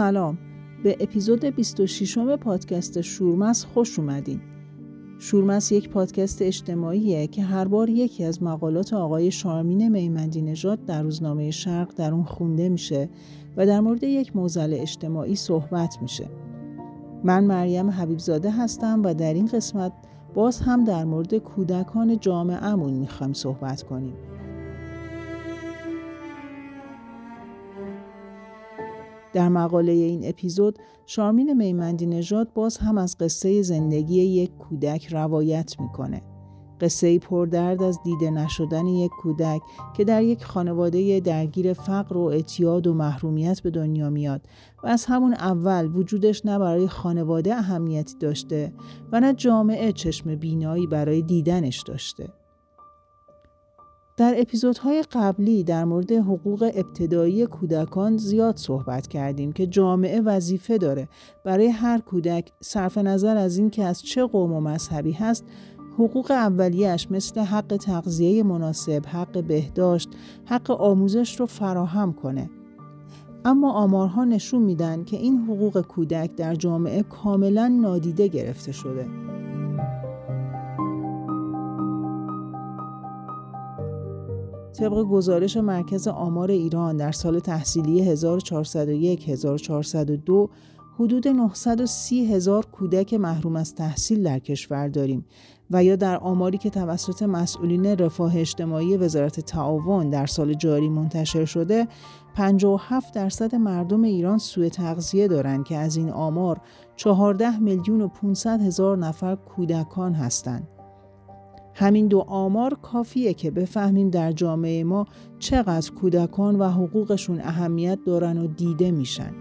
سلام. به اپیزود 26 پادکست شورمس خوش اومدین. شورمس یک پادکست اجتماعیه که هر بار یکی از مقالات آقای شارمین میمندی نژاد در روزنامه شرق در اون خونده میشه و در مورد یک موزل اجتماعی صحبت میشه. من مریم حبیبزاده هستم و در این قسمت باز هم در مورد کودکان جامعهمون می‌خوایم صحبت کنیم. در مقاله این اپیزود شارمین میمندی نژاد باز هم از قصه زندگی یک کودک روایت می‌کنه. قصه پردرد از دیده نشدن یک کودک که در یک خانواده درگیر فقر و اعتیاد و محرومیت به دنیا میاد و از همون اول وجودش نه برای خانواده اهمیتی داشته و نه جامعه چشم بینایی برای دیدنش داشته. در اپیزودهای قبلی در مورد حقوق ابتدایی کودکان زیاد صحبت کردیم که جامعه وظیفه داره برای هر کودک صرف نظر از اینکه از چه قوم و مذهبی هست حقوق اولیش مثل حق تغذیه مناسب، حق بهداشت، حق آموزش رو فراهم کنه. اما آمارها نشون میدن که این حقوق کودک در جامعه کاملا نادیده گرفته شده. طبق گزارش مرکز آمار ایران در سال تحصیلی 1401-1402 حدود 930 هزار کودک محروم از تحصیل در کشور داریم و یا در آماری که توسط مسئولین رفاه اجتماعی وزارت تعاون در سال جاری منتشر شده 57 درصد مردم ایران سوء تغذیه دارند که از این آمار 14 میلیون و 500 هزار نفر کودکان هستند. همین دو آمار کافیه که بفهمیم در جامعه ما چقدر کودکان و حقوقشون اهمیت دارن و دیده میشن.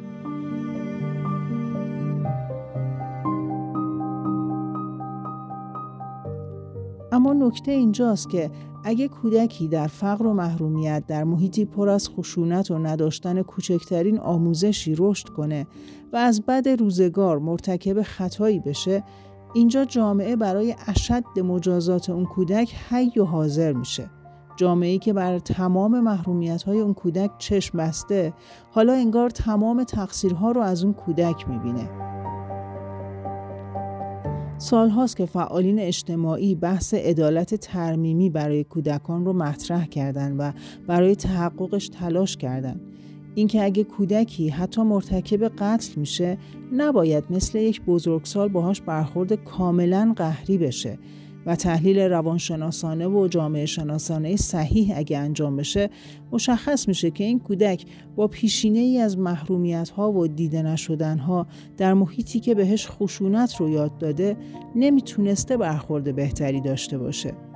اما نکته اینجاست که اگه کودکی در فقر و محرومیت در محیطی پر از خشونت و نداشتن کوچکترین آموزشی رشد کنه و از بد روزگار مرتکب خطایی بشه اینجا جامعه برای اشد مجازات اون کودک حی و حاضر میشه. جامعه که بر تمام محرومیت های اون کودک چشم بسته حالا انگار تمام تقصیرها رو از اون کودک می‌بینه. سالهاست که فعالین اجتماعی بحث عدالت ترمیمی برای کودکان رو مطرح کردند و برای تحققش تلاش کردند اینکه اگه کودکی حتی مرتکب قتل میشه نباید مثل یک بزرگسال باهاش برخورد کاملا قهری بشه و تحلیل روانشناسانه و جامعه شناسانه صحیح اگه انجام بشه مشخص میشه که این کودک با پیشینه ای از محرومیت ها و دیده نشدن ها در محیطی که بهش خشونت رو یاد داده نمی‌تونسته برخورد بهتری داشته باشه.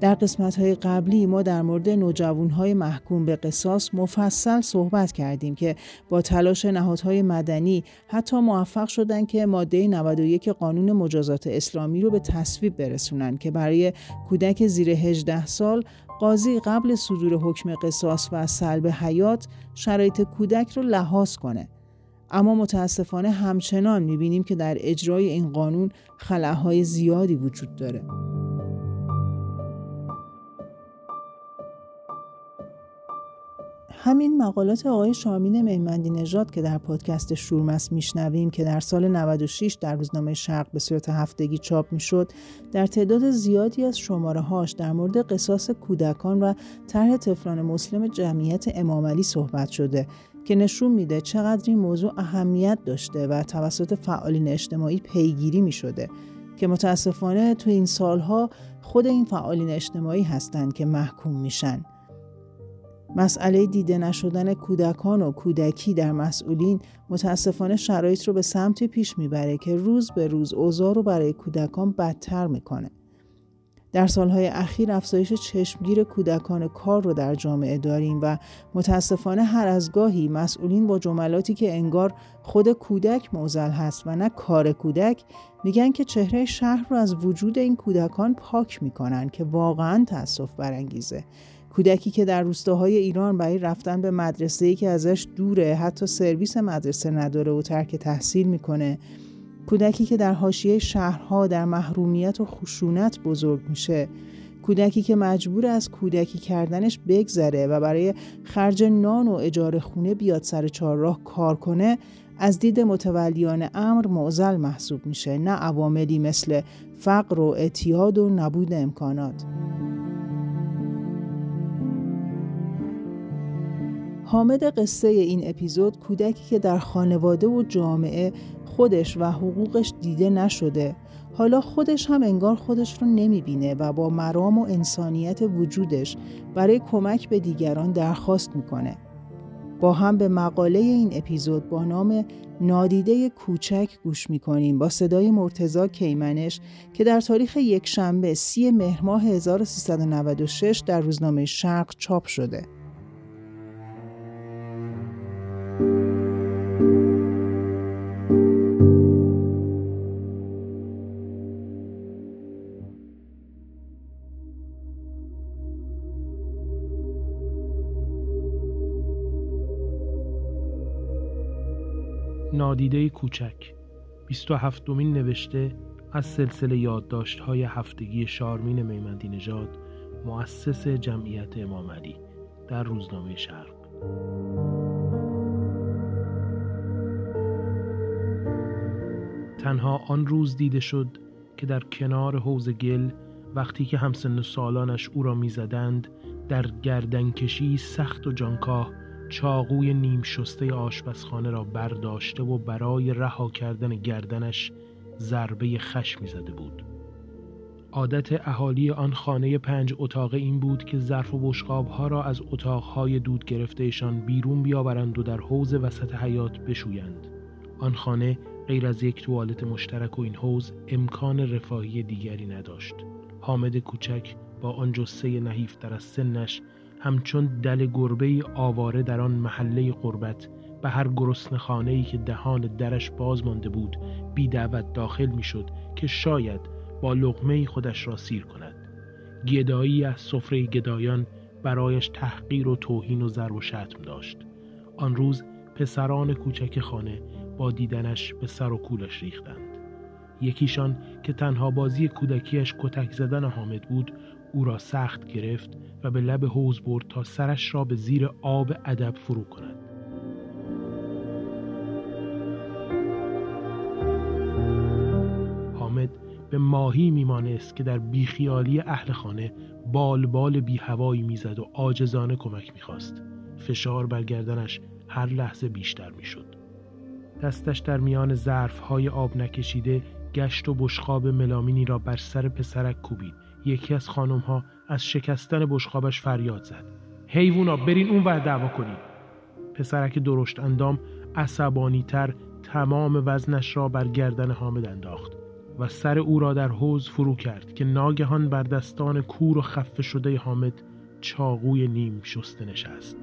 در قسمت های قبلی ما در مورد نوجوان های محکوم به قصاص مفصل صحبت کردیم که با تلاش نهادهای مدنی حتی موفق شدن که ماده 91 قانون مجازات اسلامی رو به تصویب برسونن که برای کودک زیر 18 سال قاضی قبل صدور حکم قصاص و سلب حیات شرایط کودک رو لحاظ کنه. اما متاسفانه همچنان می‌بینیم که در اجرای این قانون خلاهای زیادی وجود داره. همین مقالات آقای شامین مهمندی نژاد که در پادکست شورمس میشنویم که در سال 96 در روزنامه شرق به صورت هفتگی چاپ می‌شد در تعداد زیادی از شماره هاش در مورد قصاص کودکان و طرح طفلان مسلم جمعیت امامعلی صحبت شده که نشون میده چقدر این موضوع اهمیت داشته و توسط فعالین اجتماعی پیگیری می شده که متاسفانه تو این سالها خود این فعالین اجتماعی هستند که محکوم میشن. مسئله دیده نشدن کودکان و کودکی در مسئولین متاسفانه شرایط رو به سمتی پیش می‌بره که روز به روز اوضاع رو برای کودکان بدتر می‌کنه. در سالهای اخیر افزایش چشمگیر کودکان کار رو در جامعه داریم و متاسفانه هر از گاهی مسئولین با جملاتی که انگار خود کودک موزل هست و نه کار کودک میگن که چهره شهر رو از وجود این کودکان پاک می‌کنن که واقعا تاسف برانگیزه. کودکی که در روستاهای ایران برای رفتن به مدرسه‌ای که ازش دوره حتی سرویس مدرسه نداره و ترک تحصیل می‌کنه کودکی که در حاشیه شهرها در محرومیت و خشونت بزرگ میشه. کودکی که مجبور از کودکی کردنش بگذره و برای خرج نان و اجاره خونه بیاد سر چهارراه کار کنه از دید متولیان امر معزل محسوب میشه نه عواملی مثل فقر و اعتیاد و نبود امکانات. حامد قصه این اپیزود کودکی که در خانواده و جامعه خودش و حقوقش دیده نشده حالا خودش هم انگار خودش رو نمی‌بینه و با مرام و انسانیت وجودش برای کمک به دیگران درخواست می‌کنه. با هم به مقاله این اپیزود با نام نادیده کوچک گوش می‌کنیم با صدای مرتزا کیمنش که در تاریخ یک شنبه سی مهر ماه 1396 در روزنامه شرق چاپ شده. نادیده کوچک 27 دومین نوشته از سلسله یادداشت های هفتگی شارمین میمندی نژاد مؤسس جمعیت امام علی در روزنامه شرق. تنها آن روز دیده شد که در کنار حوز گل وقتی که همسن سالانش او را می‌زدند در گردنکشی سخت و جانکاه چاقوی نیم شسته آشپزخانه را برداشته و برای رها کردن گردنش ضربه خشمی زده بود. عادت اهالی آن خانه پنج اتاقه این بود که ظرف و بشقاب ها را از اتاقهای دود گرفتهشان بیرون بیاورند و در حوز وسط حیات بشویند. آن خانه غیر از یک توالت مشترک و این حوز امکان رفاهی دیگری نداشت. حامد کوچک با آن جسه نحیف در از سنش همچون دل گربه آواره در آن محله قربت به هر گرسنه خانه ای که دهان درش باز مانده بود بی دعوت داخل می‌شد که شاید با لغمه خودش را سیر کند. گدایی از سفره گدایان برایش تحقیر و توهین و ضرب و شتم داشت. آن روز پسران کوچک خانه با دیدنش به سر و کولش ریختند. یکیشان که تنها بازی کودکیش کتک زدن حامد بود او را سخت گرفت و به لب حوز برد تا سرش را به زیر آب ادب فرو کند. حامد به ماهی میمانست که در بیخیالی اهل خانه بال بال بی هوایی می‌زد و عاجزانه کمک می‌خواست. فشار بر گردنش هر لحظه بیشتر می‌شد. دستش در میان ظرف های آب نکشیده گشت و بشقاب ملامینی را بر سر پسرک کوبید. یکی از خانم ها از شکستن بشقابش فریاد زد حیوونا برین اون ور دعوا کنید پسرک درشت اندام عصبانی تر تمام وزنش را بر گردن حامد انداخت و سر او را در حوز فرو کرد که ناگهان بر دستان کور و خفه شده حامد چاقوی نیم شسته نشست.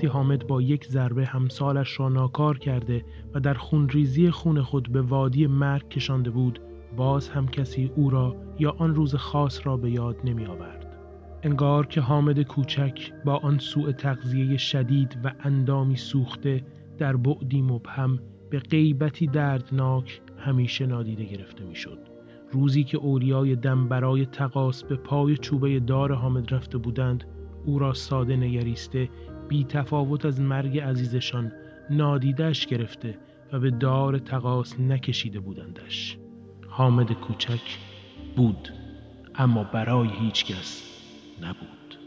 وقتی حامد با یک ضربه همسالش را ناکار کرده و در خونریزی خون خود به وادی مرگ کشانده بود باز هم کسی او را یا آن روز خاص را به یاد نمی آورد. انگار که حامد کوچک با آن سوء تغذیه شدید و اندامی سوخته در بعدی مبهم به غیبتی دردناک همیشه نادیده گرفته می‌شد. روزی که اولیای دم برای تقاس به پای چوبه دار حامد رفته بودند او را ساده نگریسته بی تفاوت از مرگ عزیزشان نادیدش گرفته و به دار تقاس نکشیده بودندش حامد کوچک بود اما برای هیچکس نبود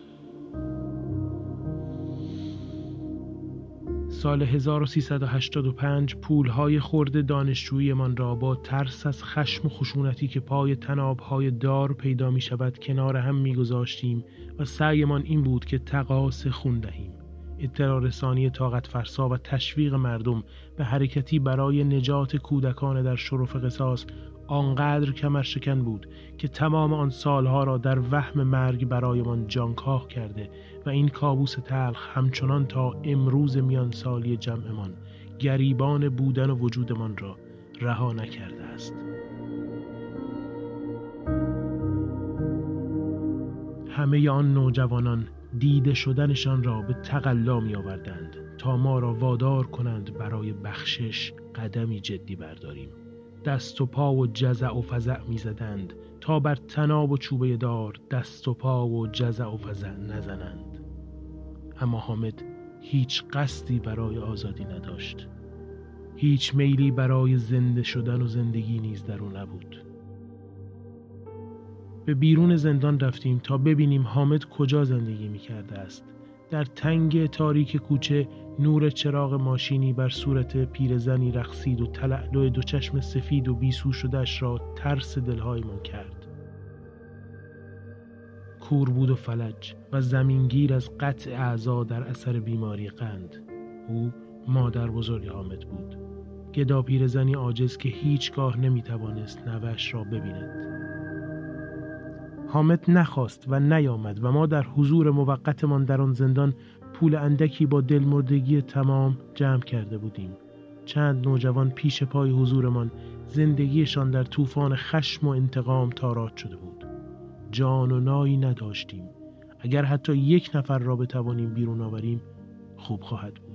سال 1385 پولهای خورد دانشجویمان را با ترس از خشم و خشونتی که پای تنابهای دار پیدا می شود کنار هم می گذاشتیم و سعیمان این بود که تقاس خون دهیم. اطلاع رسانی طاقت فرسا و تشویق مردم به حرکتی برای نجات کودکان در شرف قصاص آنقدر کمر شکن بود که تمام آن سالها را در وهم مرگ برایمان جانکاه کرده و این کابوس تلخ همچنان تا امروز میان سالی جمعمان گریبان بودن و وجودمان را رها نکرده است. همه آن نوجوانان دیده شدنشان را به تقلا می آوردند تا ما را وادار کنند برای بخشش قدمی جدی برداریم. دست و پا و جزع و فزع می زدند تا بر تناب و چوبه دار دست و پا و جزع و فزع نزنند. اما حامد هیچ قصدی برای آزادی نداشت. هیچ میلی برای زنده شدن و زندگی نیز در او نبود. به بیرون زندان رفتیم تا ببینیم حامد کجا زندگی می کرده است. در تنگ تاریک کوچه نور چراغ ماشینی بر صورت پیرزنی رقصید و تلعلو دو چشم سفید و بیسو شدهش را ترس دلهایمان کرد. کور بود و فلج و زمینگیر از قطع اعضا در اثر بیماری قند. او مادر بزرگ حامد بود. گدا پیرزنی عاجز که هیچگاه نمی‌توانست نوش را ببیند. حامد نخواست و نیامد و ما در حضور موقتمان در آن زندان پول اندکی با دلمردگی تمام جمع کرده بودیم. چند نوجوان پیش پای حضورمان زندگیشان در طوفان خشم و انتقام تاراج شده بود. جان و نایی نداشتیم. اگر حتی یک نفر را بتوانیم بیرون آوریم خوب خواهد بود.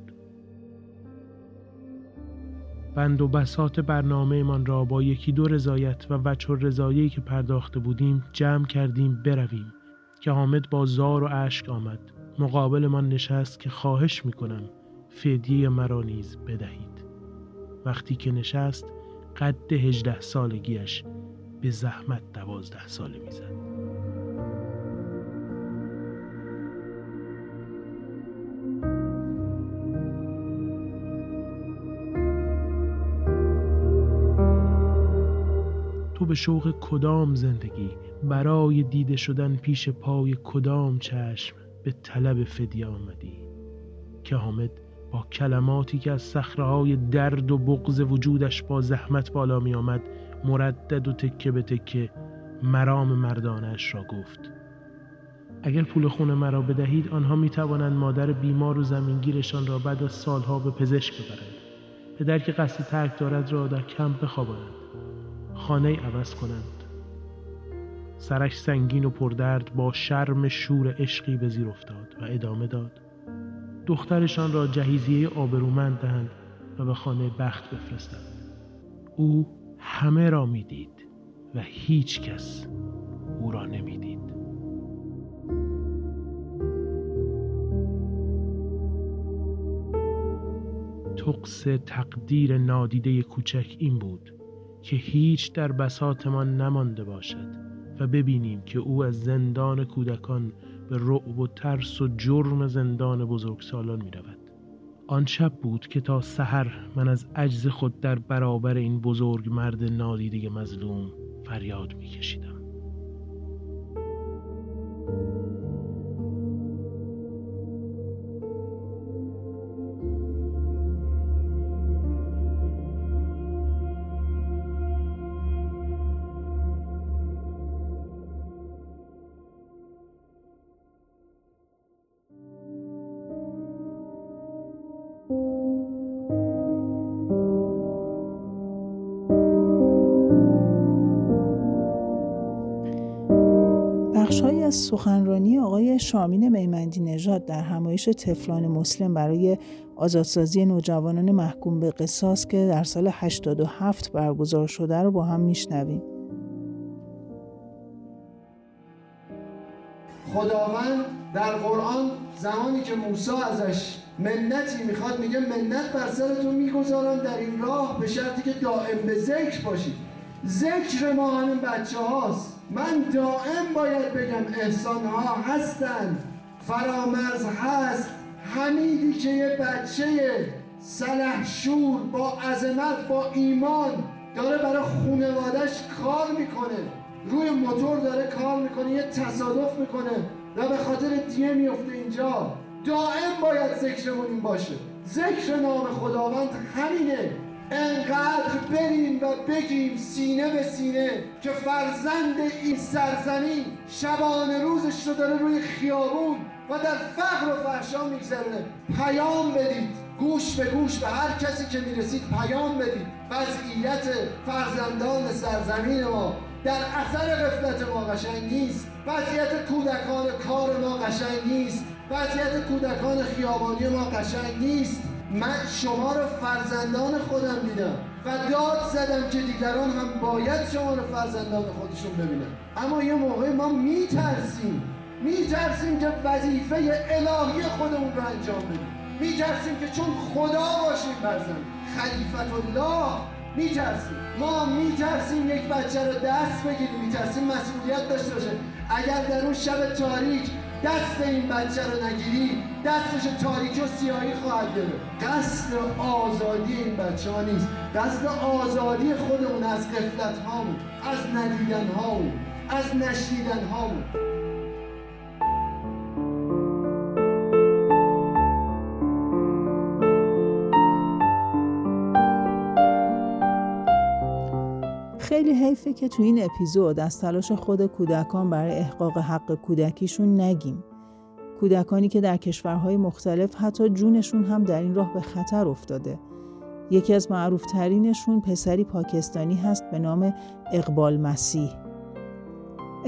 بند و بسات برنامه من را با یکی دو رضایت و وچه رضایی که پرداخته بودیم جمع کردیم برویم که حامد با زار و اشک آمد. مقابل من نشست که خواهش می‌کنم فدیه مرا نیز بدهید. وقتی که نشست قد هجده سالگیش به زحمت دوازده ساله می‌زد. به شوق کدام زندگی برای دیده شدن پیش پای کدام چشم به طلب فدیه آمدی؟ که حامد با کلماتی که از صخره درد و بغز وجودش با زحمت بالا می آمد مردد و تکه به تکه مرام مردانش را گفت. اگر پول خون مرا بدهید آنها می توانند مادر بیمار و زمینگیرشان را بعد از سالها به پزشک ببرند. پدر که قصد ترک دارد را در کمپ بخوابانند خانه عوض کنند. سرش سنگین و پردرد با شرم شور عشقی به زیر افتاد و ادامه داد. دخترشان را جهیزیه آبرومند دهند و به خانه بخت بفرستند. او همه را می‌دید و هیچ کس او را نمی‌دید. تقص تقدیر نادیده کوچک این بود که هیچ در بساتمان نمانده باشد و ببینیم که او از زندان کودکان به رعب و ترس و جرم زندان بزرگسالان می رود. آن شب بود که تا سحر من از عجز خود در برابر این بزرگ مرد نادیده مظلوم فریاد می کشیدم. از سخنرانی آقای شامین میمندی نژاد در همایش تفلان مسلم برای آزادسازی نوجوانان محکوم به قصاص که در سال 87 برگزار شده رو با هم میشنویم. خداوند در قرآن زمانی که موسی ازش منتی می‌خواد میگه منت بر سرتون می‌گذارم در این راه به شرطی که دائم به ذکر باشید. ذکر ما همین بچه هاست من دائم باید بگم احسان ها هستن. فرامرز هست. حمیدی که یه بچه سلحشور با عظمت با ایمان داره برای خونوادش کار می‌کنه. روی موتور داره کار می‌کنه یه تصادف می‌کنه و به خاطر دیه میفته اینجا. دائم باید ذکرمون این باشه. ذکر نام خداوند همینه. انقدر بریم و بگیم سینه به سینه که فرزند این سرزمین شبانه روزش رو داره روی خیابون و در فقر و فحشا میگذرونه. پیام بدید. گوش به گوش به هر کسی که می‌رسید پیام بدید. وضعیت فرزندان سرزمین ما در اثر غفلت ما قشنگ نیست. وضعیت کودکان کار ما قشنگ نیست. وضعیت کودکان خیابانی ما قشنگ نیست. من شما رو فرزندان خودم دیدم و داد زدم که دیگران هم باید شما رو فرزندان خودشون ببینن. اما یه موقع ما میترسیم میترسیم که وظیفه الهی خودمون رو انجام بدیم. میترسیم که چون خدا باشیم فرزند خلیفت الله میترسیم. ما میترسیم یک بچه رو دست بگیریم میترسیم مسئولیت داشته باشه اگر در اون شب تاریک دست این بچه رو نگیری دستش تاریکی و سیاهی خواهد گرفت قصد آزادی این بچه ها نیست. قصد آزادی خودمون از قفلت هامون از ندیدن هامون از نشنیدن هامون حیفه که تو این اپیزود از تلاش خود کودکان برای احقاق حق کودکیشون نگیم. کودکانی که در کشورهای مختلف حتی جونشون هم در این راه به خطر افتاده. یکی از معروفترینشون پسری پاکستانی هست به نام اقبال مسیح.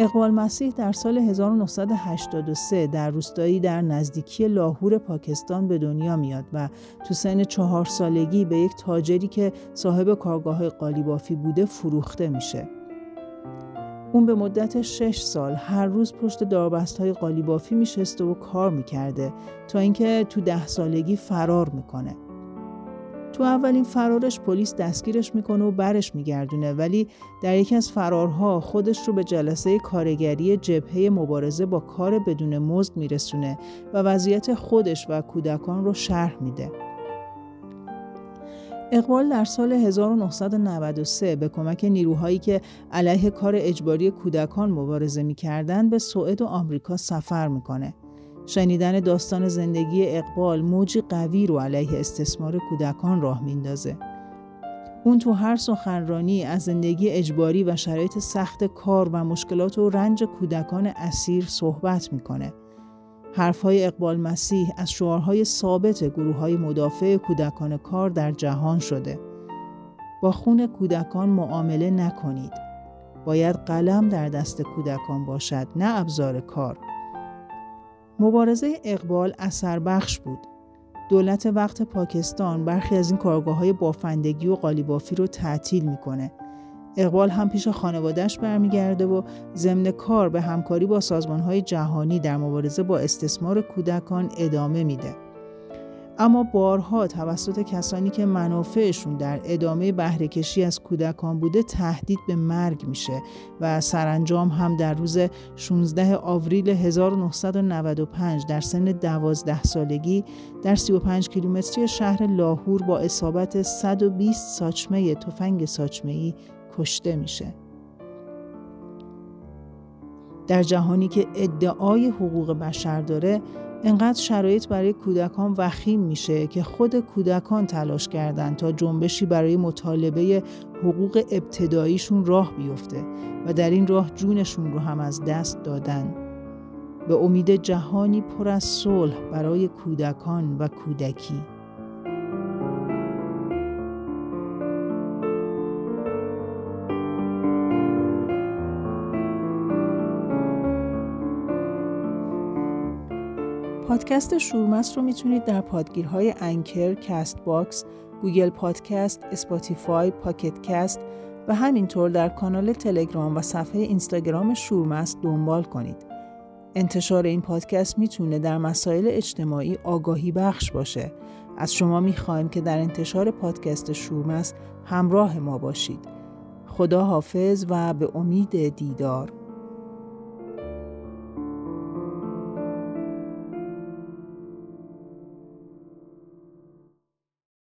اقبال مسیح در سال 1983 در روستایی در نزدیکی لاهور پاکستان به دنیا میاد و تو سن چهار سالگی به یک تاجری که صاحب کارگاه قالیبافی بوده فروخته میشه. اون به مدت شش سال هر روز پشت داربست های قالیبافی میشسته و کار می‌کرده تا اینکه تو ده سالگی فرار می‌کنه. تو اولین فرارش پلیس دستگیرش می‌کنه و برش میگردونه ولی در یکی از فرارها خودش رو به جلسه کارگری جبهه مبارزه با کار بدون مزد میرسونه و وضعیت خودش و کودکان رو شرح میده. اقبال در سال 1993 به کمک نیروهایی که علیه کار اجباری کودکان مبارزه می‌کردند به سوئد و آمریکا سفر می‌کنه. شنیدن داستان زندگی اقبال موجی قوی رو علیه استثمار کودکان راه میندازه. اون تو هر سخنرانی از زندگی اجباری و شرایط سخت کار و مشکلات و رنج کودکان اسیر صحبت می‌کنه. حرفهای اقبال مسیح از شعارهای ثابت گروه های مدافع کودکان کار در جهان شده. با خون کودکان معامله نکنید. باید قلم در دست کودکان باشد نه ابزار کار. مبارزه اقبال اثر بخش بود. دولت وقت پاکستان برخی از این کارگاه های بافندگی و قالیبافی رو تعطیل می‌کنه. اقبال هم پیش خانوادهش برمیگرده و ضمن کار به همکاری با سازمان های جهانی در مبارزه با استثمار کودکان ادامه میده. اما بارها توسط کسانی که منافعشون در ادامه بهرهکشی از کودکان بوده تهدید به مرگ میشه و سرانجام هم در روز 16 آوریل 1995 در سن 12 سالگی در 35 کیلومتری شهر لاهور با اصابت 120 ساچمه تفنگ ساچمه‌ای کشته میشه. در جهانی که ادعای حقوق بشر داره انقدر شرایط برای کودکان وخیم میشه که خود کودکان تلاش کردند تا جنبشی برای مطالبه حقوق ابتداییشون راه بیفته و در این راه جونشون رو هم از دست دادن. به امید جهانی پر از صلح برای کودکان و کودکی. پادکست شورمست رو می‌تونید در پادگیرهای انکر، کست باکس، گوگل پادکست، اسپاتیفای، پاکت کست و همینطور در کانال تلگرام و صفحه اینستاگرام شورمست دنبال کنید. انتشار این پادکست می‌تونه در مسائل اجتماعی آگاهی بخش باشه. از شما می‌خوایم که در انتشار پادکست شورمست همراه ما باشید. خدا حافظ و به امید دیدار.